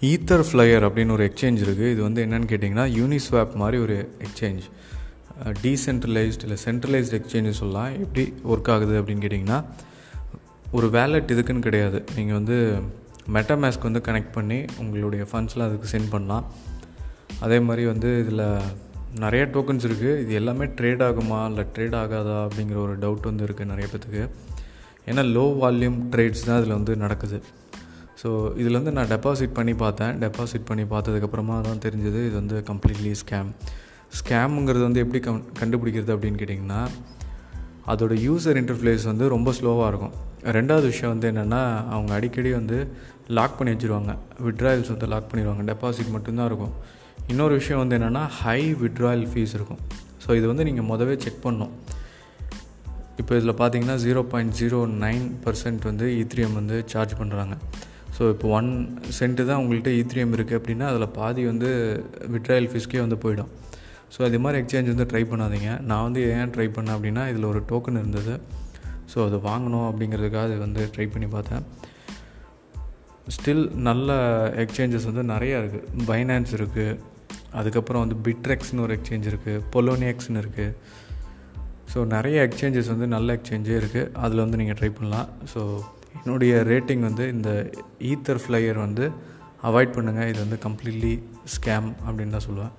Ether flyer அப்படின்னு ஒரு exchange இருக்குது இது வந்து என்னென்னு கேட்டிங்கன்னா யூனிஸ்வாப் மாதிரி ஒரு எக்ஸ்சேஞ்ச் டீசென்ட்ரலைஸ்ட் இல்லை சென்ட்ரலைஸ்ட் எக்ஸ்சேஞ்சு சொல்லலாம். எப்படி ஒர்க் ஆகுது அப்படின்னு கேட்டிங்கன்னா ஒரு வேலெட் இதுக்குன்னு கிடையாது. நீங்கள் வந்து மெட்டாமேஸ்க் வந்து கனெக்ட் பண்ணி உங்களுடைய ஃபண்ட்ஸ்லாம் அதுக்கு சென்ட் பண்ணலாம். அதே மாதிரி வந்து இதில் நிறைய டோக்கன்ஸ் இருக்குது இது எல்லாமே ட்ரேட் ஆகுமா இல்லை ட்ரேட் ஆகாதா அப்படிங்கிற ஒரு டவுட் வந்து இருக்குது நிறைய பேத்துக்கு. ஏன்னா லோ வால்யூம் ட்ரேட்ஸ் தான் இதில் வந்து நடக்குது. ஸோ இதில் வந்து நான் டெபாசிட் பண்ணி பார்த்தேன். டெபாசிட் பண்ணி பார்த்ததுக்கப்புறமா தான் தெரிஞ்சது இது வந்து கம்ப்ளீட்லி ஸ்கேம் ஸ்கேமுங்கிறது வந்து எப்படி கம் கண்டுபிடிக்கிறது அப்படின்னு கேட்டிங்கன்னா அதோடய யூசர் இன்டர்ஃப்ளேஸ் வந்து ரொம்ப ஸ்லோவாக இருக்கும். ரெண்டாவது விஷயம் வந்து என்னென்னா அவங்க அடிக்கடி வந்து லாக் பண்ணி வச்சுருவாங்க. விட்ராயல்ஸ் வந்து லாக் பண்ணிடுவாங்க டெபாசிட் மட்டும்தான் இருக்கும். இன்னொரு விஷயம் வந்து என்னென்னா ஹை விட்ராயல் ஃபீஸ் இருக்கும். ஸோ இது வந்து நீங்கள் மொதவே செக் பண்ணோம் இப்போ இதில் பார்த்தீங்கன்னா zero point zero nine percent வந்து e ஈத்ரியம் வந்து சார்ஜ் பண்ணுறாங்க ஸோ இப்போ ஒன் சென்ட்டு தான் உங்கள்கிட்ட e ஈத்ரியம் இருக்குது அப்படின்னா அதில் பாதி வந்து விட்ராயல் ஃபீஸ்க்கே வந்து போயிடும். ஸோ அது மாதிரி எக்ஸ்சேஞ்ச் வந்து ட்ரை பண்ணாதீங்க. நான் வந்து ஏன் ட்ரை பண்ணேன் அப்படின்னா இதில் ஒரு டோக்கன் இருந்தது. ஸோ அதை வாங்கணும் அப்படிங்கிறதுக்காக அது வந்து ட்ரை பண்ணி பார்த்தேன். ஸ்டில் நல்ல எக்ஸ்சேஞ்சஸ் வந்து நிறையா இருக்குது பைனான்ஸ் இருக்குது அதுக்கப்புறம் வந்து பிட்ரெக்ஸ்னு ஒரு எக்ஸ்சேஞ்ச் இருக்குது பொலோனியக்ஸ்னு இருக்குது ஸோ நிறைய எக்ஸ்சேஞ்சஸ் வந்து நல்ல எக்ஸ்சேஞ்சே இருக்குது அதில் வந்து நீங்கள் ட்ரை பண்ணலாம். ஸோ என்னுடைய ரேட்டிங் வந்து இந்த ஈத்தர் ஃப்ளையர் வந்து அவாய்ட் பண்ணுங்கள் இது வந்து கம்ப்ளீட்லி ஸ்கேம் அப்படின்னு தான் சொல்லுவேன்.